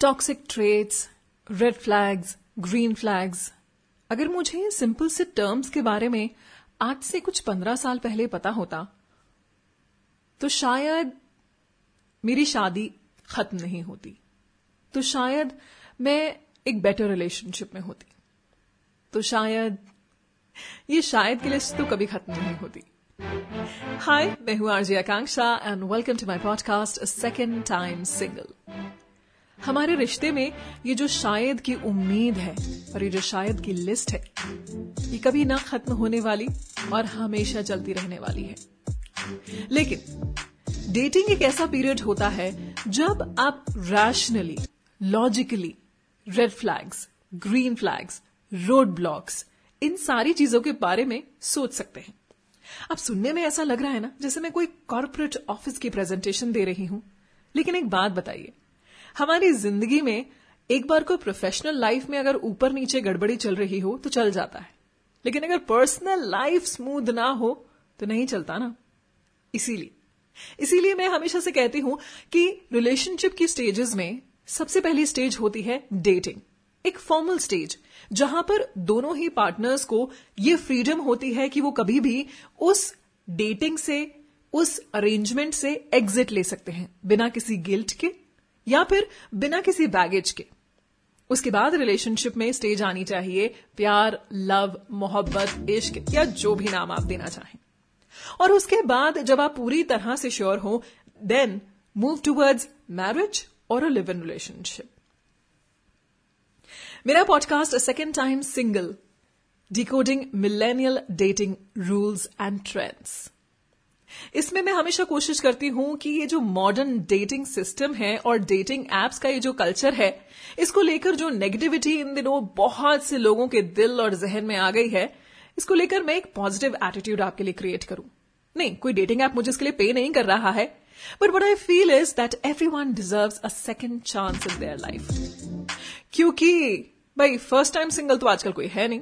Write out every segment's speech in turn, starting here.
Toxic traits red flags green flags अगर मुझे simple से टर्म्स के बारे में आज से कुछ पंद्रह साल पहले पता होता तो शायद मेरी शादी खत्म नहीं होती। तो शायद मैं एक बेटर रिलेशनशिप में होती। तो शायद ये शायद की लिस्ट तो कभी खत्म नहीं होती। हाय मैं हूँ RJ Akanksha and welcome to my podcast second time single हमारे रिश्ते में ये जो शायद की उम्मीद है और ये जो शायद की लिस्ट है, ये कभी ना खत्म होने वाली और हमेशा चलती रहने वाली है। लेकिन डेटिंग एक ऐसा पीरियड होता है जब आप rationally logically red flags green flags road blocks इन सारी चीज़ों के बारे में सोच सकते हैं। अब सुनने में ऐसा लग रहा है ना, जैसे मैं कोई कॉरपोरेट ऑफ़िस की प्रेजेंटेशन दे रही हूँ। लेकिन एक बात बताइए हमारी ज़िंदगी में एक बार कोई प्रोफेशनल लाइफ में अगर ऊपर नीचे गड़बड़ी चल रही हो तो चल जाता है। लेकिन अगर पर्सनल लाइफ स्मूथ ना हो तो नहीं चलता ना। इसीलिए। इसीलिए मैं हमेशा से कहती हूँ कि रिलेशनशिप की स्टेजेस में सबसे पहली स्टेज होती है डेटिंग एक फॉर्मल स्टेज जहाँ पर दोनों ही पार्टनर्स को यह फ्रीडम होती है कि वो कभी भी उस डेटिंग से, उस अरेंजमेंट से एग्जिट ले सकते हैं, बिना किसी गिल्ट के। या फिर बिना किसी बैगेज के। उसके बाद रिलेशनशिप में स्टेज आनी चाहिए, प्यार लव मोहब्बत, इश्क या जो भी नाम आप देना चाहें। और उसके बाद जब आप पूरी तरह से श्योर हो देन मूव टूवर्ड्स मैरिज और अ लिव इन रिलेशनशिप मेरा podcast second time single decoding millennial dating rules and trends इसमें मैं हमेशा कोशिश करती हूँ कि ये जो मॉडर्न डेटिंग सिस्टम है और डेटिंग एप्स का ये जो कल्चर है, इसको लेकर जो नेगेटिविटी इन दिनों बहुत से लोगों के दिल और जहन में आ गई है, इसको लेकर मैं एक पॉजिटिव एटीट्यूड आपके लिए क्रिएट करूँ। नहीं, कोई डेटिंग ऐप मुझे इसके लिए पे नहीं कर रहा है but what I feel is that every one deserve a second chance in their life क्योंकि, भाई फ़र्स्ट टाइम सिंगल तो आजकल कोई है नहीं।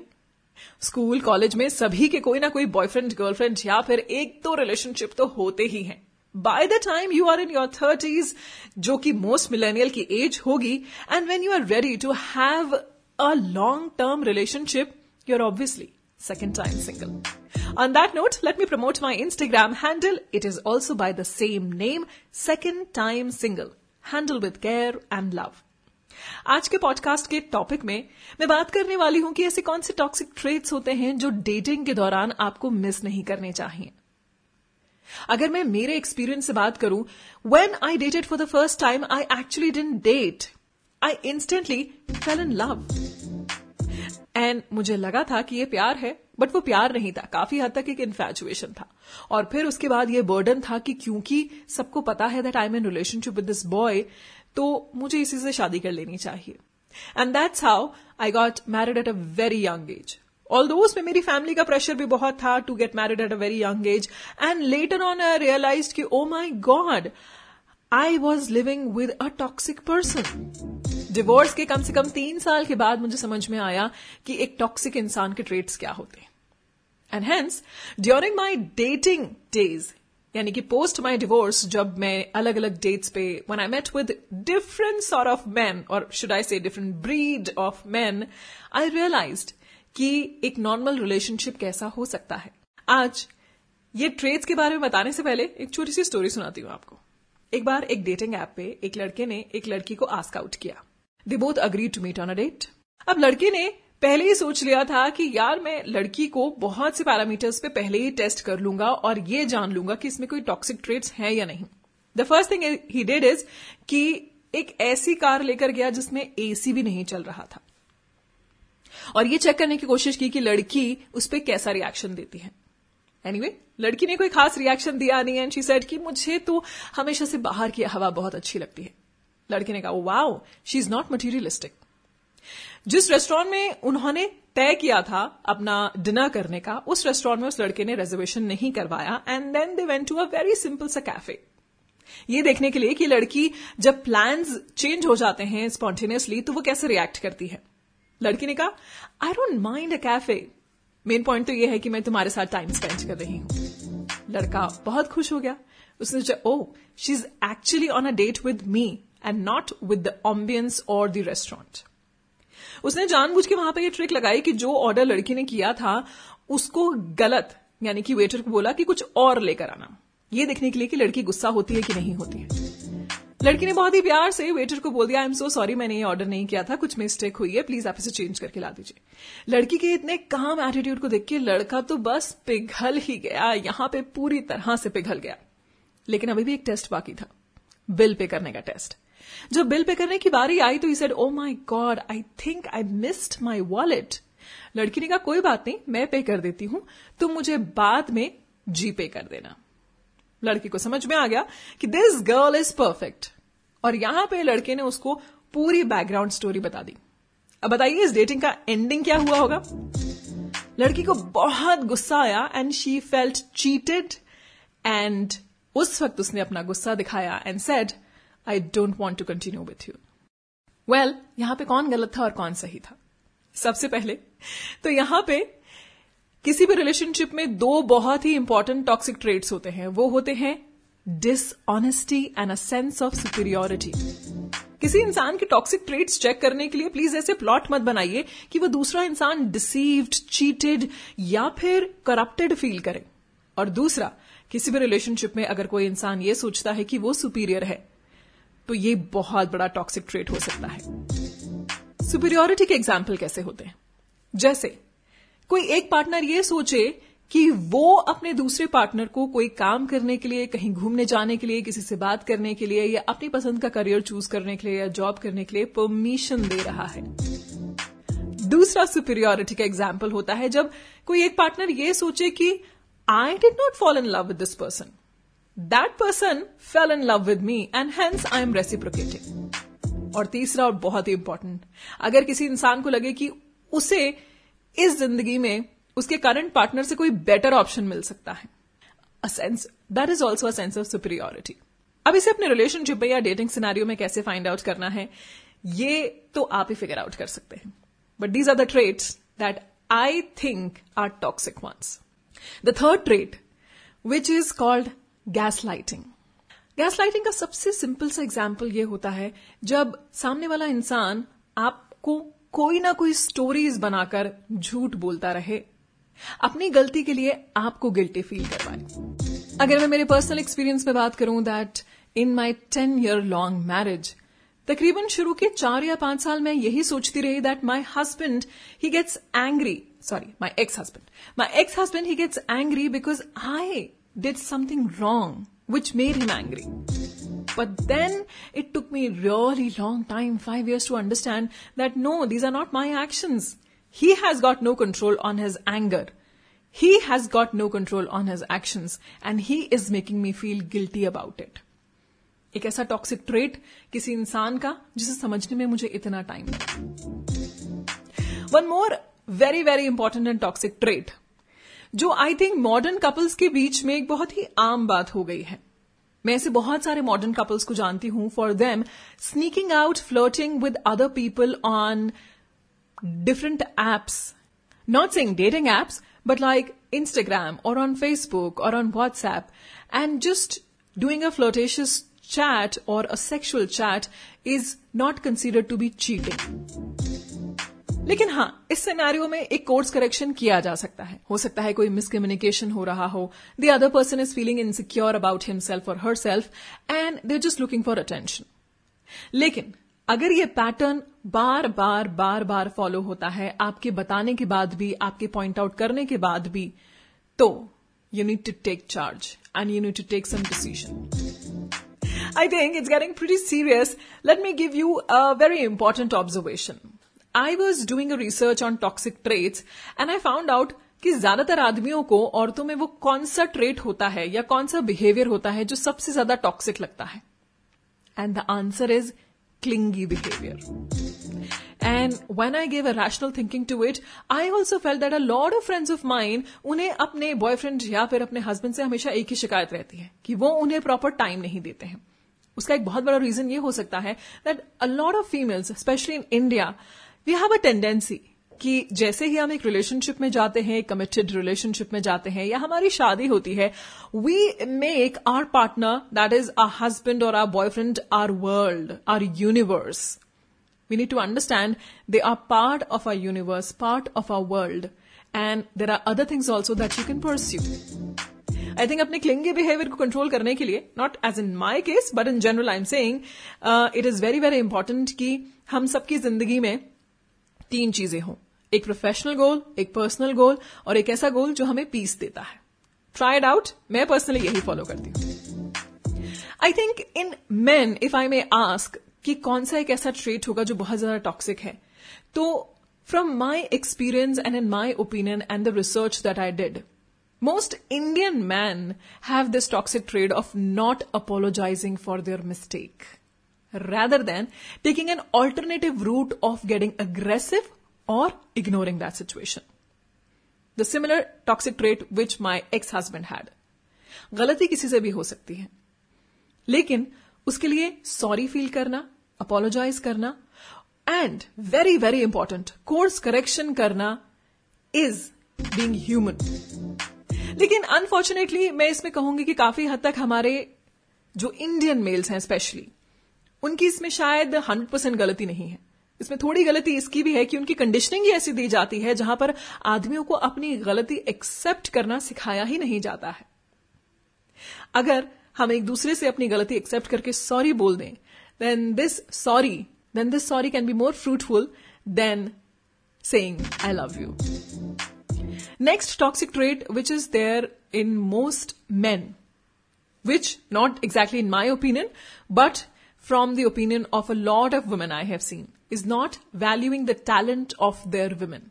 स्कूल, कॉलेज में सभी के कोई ना कोई बॉयफ्रेंड गर्लफ्रेंड या फिर एक दो तो रिलेशनशिप तो होते ही हैं। By the time you are in your thirties जो कि मोस्ट मिलेनियल की एज होगी and when you are ready to have a long term relationship you are obviously second time single on that note let me promote my Instagram handle it is also by the same name second time single handle with care and love आज के podcast के topic में मैं बात करने वाली हूँ कि ऐसे कौन से टॉक्सिक ट्रेड्स होते हैं जो डेटिंग के दौरान आपको मिस नहीं करने चाहिए। अगर मैं मेरे एक्सपीरियंस से बात करूँ when I dated for the first time I actually did date I instantly fell in love and मुझे लगा था कि ये प्यार है बट वो प्यार नहीं था। काफ़ी हद तक एक इन्फेचुएशन था। और फिर उसके बाद ये बर्डन था कि क्योंकि सबको पता है that I am in relationship with this boy तो मुझे इसी से शादी कर लेनी चाहिए। And that's how I got married at a very young age although उसमें मेरी फैमिली का प्रेशर भी बहुत था to get married at a very young age and later on I realise कि ओ my God I was living with a toxic person divorce के कम से कम तीन साल के बाद मुझे समझ में आया कि एक टॉक्सिक इंसान के ट्रेट्स क्या होते हैं। And hence during my dating days यानी कि पोस्ट माई डिवोर्स जब मैं अलग अलग डेट्स पे one I met with different sort of man और should I say different breed of man I realise कि एक नॉर्मल रिलेशनशिप कैसा हो सकता है। आज, ये ट्रेड्स के बारे में बताने से पहले एक छोटी सी स्टोरी सुनाती हूँ आपको। एक बार एक डेटिंग ऐप पे एक लड़के ने एक लड़की को आस्क आउट किया। They both agree to meet on a date अब लड़के ने पहले ही सोच लिया था कि यार मैं लड़की को बहुत से पैरामीटर्स पे पहले ही टेस्ट कर लूँगा और ये जान लूँगा कि इसमें कोई टॉक्सिक ट्रेट्स हैं या नहीं। The first thing he did is कि एक ऐसी कार लेकर गया जिसमें एसी भी नहीं चल रहा था। और ये चेक करने की कोशिश की कि लड़की उस पर कैसा रिएक्शन देती है। एनीवे anyway, लड़की ने कोई खास रिएक्शन दिया नहीं एंड शी सेड कि मुझे तो हमेशा से बाहर की हवा बहुत अच्छी लगती है। लड़के ने कहा wow she is not materialistic जिस रेस्टोरेंट में उन्होंने तय किया था अपना डिनर करने का, उस रेस्टोरेंट में उस लड़के ने रिजर्वेशन नहीं करवाया and then they went to a very simple सा कैफ़े ये देखने के लिए कि लड़की जब प्लान्स चेंज हो जाते हैं स्पॉन्टेनियसली तो वो कैसे रिएक्ट करती है? लड़की ने कहा I don't mind a cafe main point तो ये है कि मैं तुम्हारे साथ टाइम स्पेंड कर रही हूँ। लड़का बहुत खुश हो गया। उसने सोचा ओ she is actually on a date with me and not with the ambience और द रेस्टोरेंट उसने जानबूझ के वहाँ पर यह ट्रिक लगाई कि जो ऑर्डर लड़की ने किया था, उसको गलत, यानी कि वेटर को बोला कि कुछ और लेकर आना। ये देखने के लिए कि लड़की गुस्सा होती है कि नहीं होती है। लड़की ने बहुत ही प्यार से वेटर को बोल दिया आई एम सो सॉरी मैंने ये ऑर्डर नहीं किया था, कुछ मिस्टेक हुई है प्लीज़ आप इसे चेंज करके ला दीजिए। लड़की के इतने काम एटीट्यूड को देख के लड़का तो बस पिघल ही गया, यहाँ पे पूरी तरह से पिघल गया। लेकिन अभी भी एक टेस्ट बाकी था बिल पे करने का टेस्ट जब बिल पे करने की बारी आई तो said oh my god I think I missed my wallet लड़की ने कहा, कोई बात नहीं, मैं पे कर देती हूँ, तुम मुझे बाद में जी पे कर देना. लड़की को समझ में आ गया कि दिस गर्ल इज़ परफेक्ट और यहाँ पे लड़के ने उसको पूरी बैकग्राउंड स्टोरी बता दी। अब बताइए, इस डेटिंग का एंडिंग क्या हुआ होगा? लड़की को बहुत गुस्सा आया and she felt cheated and उस वक्त उसने अपना गुस्सा दिखाया and said I don't want to continue with you well यहाँ पे कौन गलत था और कौन सही था? सबसे पहले तो यहाँ पे किसी भी रिलेशनशिप में दो बहुत ही इंपॉर्टेंट टॉक्सिक ट्रेड्स होते हैं। वो होते हैं dishonesty and a sense of superiority किसी इंसान के टॉक्सिक ट्रेड्स चेक करने के लिए प्लीज़ ऐसे प्लॉट मत बनाइए कि वो दूसरा इंसान डिसीव्ड चीटेड या फिर करप्टेड फील करे। और दूसरा, किसी भी रिलेशनशिप में अगर कोई इंसान ये सोचता है कि वो सुपीरियर है तो ये बहुत बड़ा टॉक्सिक ट्रेट हो सकता है। सुपीरियोरिटी के एग्ज़ाम्पल कैसे होते हैं? जैसे, कोई एक पार्टनर ये सोचे कि वो अपने दूसरे पार्टनर को कोई काम करने के लिए, कहीं घूमने जाने के लिए, किसी से बात करने के लिए, या अपनी पसंद का करियर चूज़ करने के लिए, या जॉब करने के लिए परमिशन दे रहा है। दूसरा सुपीरियोरिटी का एग्ज़ाम्पल होता है जब कोई एक पार्टनर ये सोचे कि I did not fall in love with this person that person fell in love with me and hence I am reciprocating और तीसरा और बहुत ही इंपॉर्टेंट अगर किसी इंसान को लगे कि उसे इस ज़िंदगी में उसके करंट पार्टनर से कोई बेटर ऑप्शन मिल सकता है। A sense that is also a sense of superiority अब इसे अपने रिलेशनशिप में या डेटिंग सिनारियो में कैसे फाइंड आउट करना है, ये तो आप ही फिगर आउट कर सकते हैं। But these are the traits that I think are toxic once the third trait which is called gaslighting gaslighting का सबसे सिंपल सा एग्ज़ाम्पल ये होता है, जब सामने वाला इंसान आपको कोई ना कोई स्टोरीज बनाकर झूठ बोलता रहे, अपनी गलती के लिए आपको गिल्टी फील करवाए अगर मैं मेरे पर्सनल एक्सपीरियंस में बात करूँ that in my ten year long marriage तकरीबन शुरू के चार या पाँच साल मैं यही सोचती रही that my husband he gets angry sorry my ex husband my ex husband he gets angry because I Did something wrong which made him angry But then it took me really long time, five years to understand that no, these are not my actions. He has got no control on his anger. He has got no control on his actions and he is making me feel guilty about it. एक ऐसा toxic trait किसी इंसान का जिसे समझने में मुझे इतना time one more very very important and toxic trait जो आई थिंक मॉडर्न कपल्स के बीच में एक बहुत ही आम बात हो गई है। मैं ऐसे बहुत सारे मॉडर्न कपल्स को जानती हूँ। For them sneaking out flirting with other people on different apps not sing dating apps but like Instagram और ऑन फेसबुक और on WhatsApp and just doing a flirtatious chat और a sexual chat is not considered to be cheating लेकिन हाँ इस scenario में एक course correction किया जा सकता है हो सकता है कोई मिसकम्युनिकेशन हो रहा हो the other person is feeling insecure about himself और herself and they just looking for attention लेकिन, अगर ये पैटर्न बार बार बार बार फॉलो होता है, आपके बताने के बाद भी, आपके पॉइंट आउट करने के बाद भी तो you need to take charge and you need to take some decision I think it's getting pretty serious. Let me give you a very important observation. I was doing research on toxic traits and I found out कि ज़्यादातर आदमियों को औरतों में वो कौन सा trait होता है या कौन सा बिहेवियर होता है जो सबसे ज़्यादा टॉक्सिक लगता है? And the answer is clingy behaviour And when I gave a rational thinking to it, I also felt that a lot of friends of mine, उन्हें अपने बॉयफ्रेंड या फिर अपने हस्बैंड से हमेशा एक ही शिकायत रहती है कि वो उन्हें प्रॉपर टाइम नहीं देते हैं। उसका एक बहुत बड़ा रीजन ये हो सकता है that a lot of females specially in India we have a tendency कि जैसे ही हम एक रिलेशनशिप में जाते हैं कमिटेड रिलेशनशिप में जाते हैं, या हमारी शादी होती है we make our partner that is our husband और our boyfriend our world our universe we need to understand they are part of our universe part of our world and there are other things also that you can pursue I think अपने clingy behaviour को control करने के लिए not as in my case but in general I am saying it is very very important कि हम सबकी ज़िंदगी में तीन चीज़ें हों। एक प्रोफेशनल गोल एक पर्सनल गोल और एक ऐसा गोल जो हमें पीस देता है। ट्राइड आउट मैं पर्सनली यही फॉलो करती हूँ। I think in men if I may ask कि कौन सा एक ऐसा ट्रेट होगा जो बहुत ज़्यादा टॉक्सिक है? तो from my experience and in my opinion and the research that I did most Indian men have this toxic trait of not apologising for their mistake. Rather than taking an alternative route of getting aggressive or ignoring that situation. The similar toxic trait which my ex-husband had. गलती किसी से भी हो सकती है लेकिन उसके लिए सॉरी फील करना अपोलोजाइज करना and very very important course correction करना इज़ बींग ह्यूमन लेकिन अनफॉर्चुनेटली मैं इसमें कहूँगी कि काफ़ी हद तक हमारे जो इंडियन मेल्स हैं स्पेशली उनकी इसमें शायद हंड्रेड परसेंट गलती नहीं है। इसमें थोड़ी गलती इसकी भी है कि उनकी कंडीशनिंग ही ऐसी दी जाती है जहाँ पर आदमियों को अपनी गलती एक्सेप्ट करना सिखाया ही नहीं जाता है। अगर हम एक दूसरे से अपनी गलती एक्सेप्ट करके सॉरी बोल दें then this sorry then this sorry can be more fruitful than saying I love you next toxic trait which is there in most men which not exactly in my opinion, but from the opinion of a lot of women I have seen. Is not valuing the talent of their women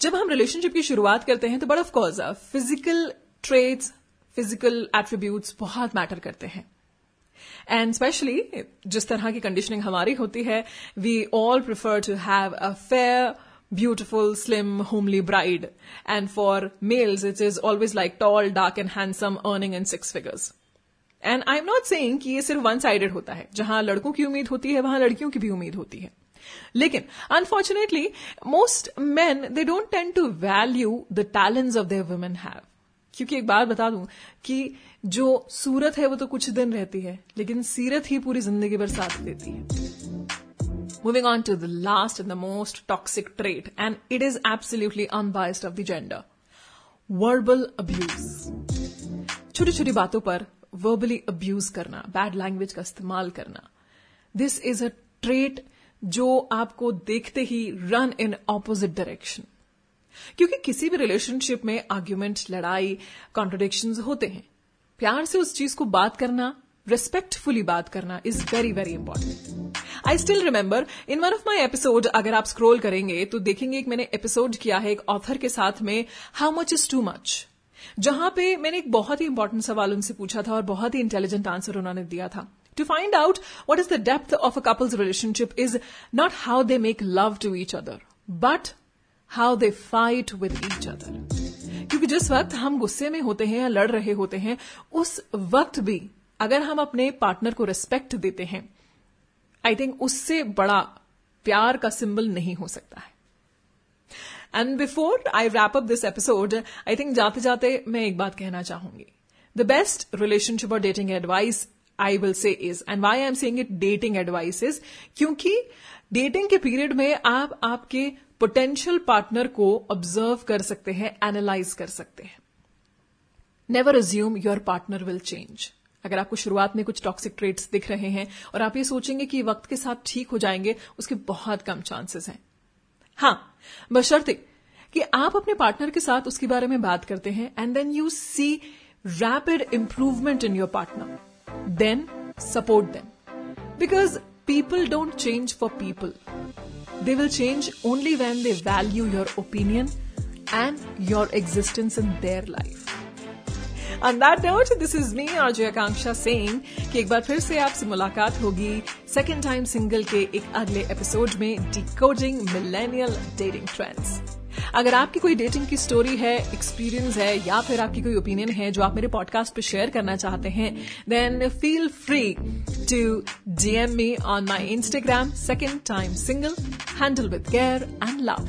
जब हम relationship की शुरुआत करते हैं तो but of course physical traits physical attributes बहुत matter करते हैं एंड स्पेशली जिस तरह की कंडीशनिंग हमारी होती है we all prefer to have a fair beautiful, slim, homely bride. And for males, it is always like tall, dark, and handsome, earning in six figures. And I am not saying कि ये सिर्फ़ one sided होता है। जहाँ लड़कों की उम्मीद होती है, वहाँ लड़कियों की भी उम्मीद होती है। लेकिन unfortunately most men they don't tend to value the talent of their women have क्योंकि एक बात बता दूँ कि जो सूरत है वो तो कुछ दिन रहती है, लेकिन सीरत ही पूरी ज़िंदगी भर साथ देती है। Moving on to the last and the most toxic trait and it is absolutely unbiased of the gender verbal abuse छोटी छोटी बातों पर वर्बली अब्यूज करना बैड लैंग्वेज का इस्तेमाल करना। दिस इज़ अ ट्रेट जो आपको देखते ही रन इन ऑपोजिट डायरेक्शन क्योंकि किसी भी रिलेशनशिप में आर्ग्यूमेंट लड़ाई कॉन्ट्रोडिक्शन होते हैं। प्यार से उस चीज़ को बात करना रिस्पेक्टफुली बात करना is very very important I still remember in one of my episode अगर आप स्क्रोल करेंगे तो देखेंगे एक मैंने एपिसोड किया है एक ऑथर के साथ में how much is too much जहाँ पे मैंने एक बहुत ही इंपॉर्टेंट सवाल उनसे पूछा था और बहुत ही इंटेलिजेंट आंसर उन्होंने दिया था To find out what is the depth of a couple's relationship is not how they make love to each other, but how they fight with each other. क्योंकि जिस वक्त हम गुस्से में होते हैं या लड़ रहे होते हैं उस वक्त भी अगर हम अपने पार्टनर को रिस्पेक्ट देते हैं आई थिंक उससे बड़ा प्यार का सिंबल नहीं हो सकता है and before I wrap up this episode I think जाते जाते मैं एक बात कहना चाहूँगी। द बेस्ट रिलेशनशिप और dating advice I will say is and why I am saying it dating advice is क्योंकि डेटिंग के पीरियड में आप आपके पोटेंशियल पार्टनर को ऑब्ज़र्व कर सकते हैं एनालाइज कर सकते हैं। Never assume your partner will change अगर आपको शुरुआत में कुछ टॉक्सिक ट्रेट्स दिख रहे हैं, और आप ये सोचेंगे कि वक्त के साथ ठीक हो जाएँगे, उसके बहुत कम चांसेस हैं। हाँ बशर्ते कि आप अपने पार्टनर के साथ उसके बारे में बात करते हैं and then you see rapid improvement in your partner then support then because people don't change for people they will change only when they value your opinion and your existence in their life On that note, this is me, Arjay Akanksha, saying कि एक बार फिर से आपसे मुलाकात होगी second time single के एक अगले एपिसोड में डिकोडिंग मिलेनियल डेटिंग ट्रेंड्स अगर आपकी कोई डेटिंग की स्टोरी है एक्सपीरियंस है या फिर आपकी कोई ओपिनियन है जो आप मेरे पॉडकास्ट पे शेयर करना चाहते हैं then feel free to DM me on my Instagram second time single handle with care and love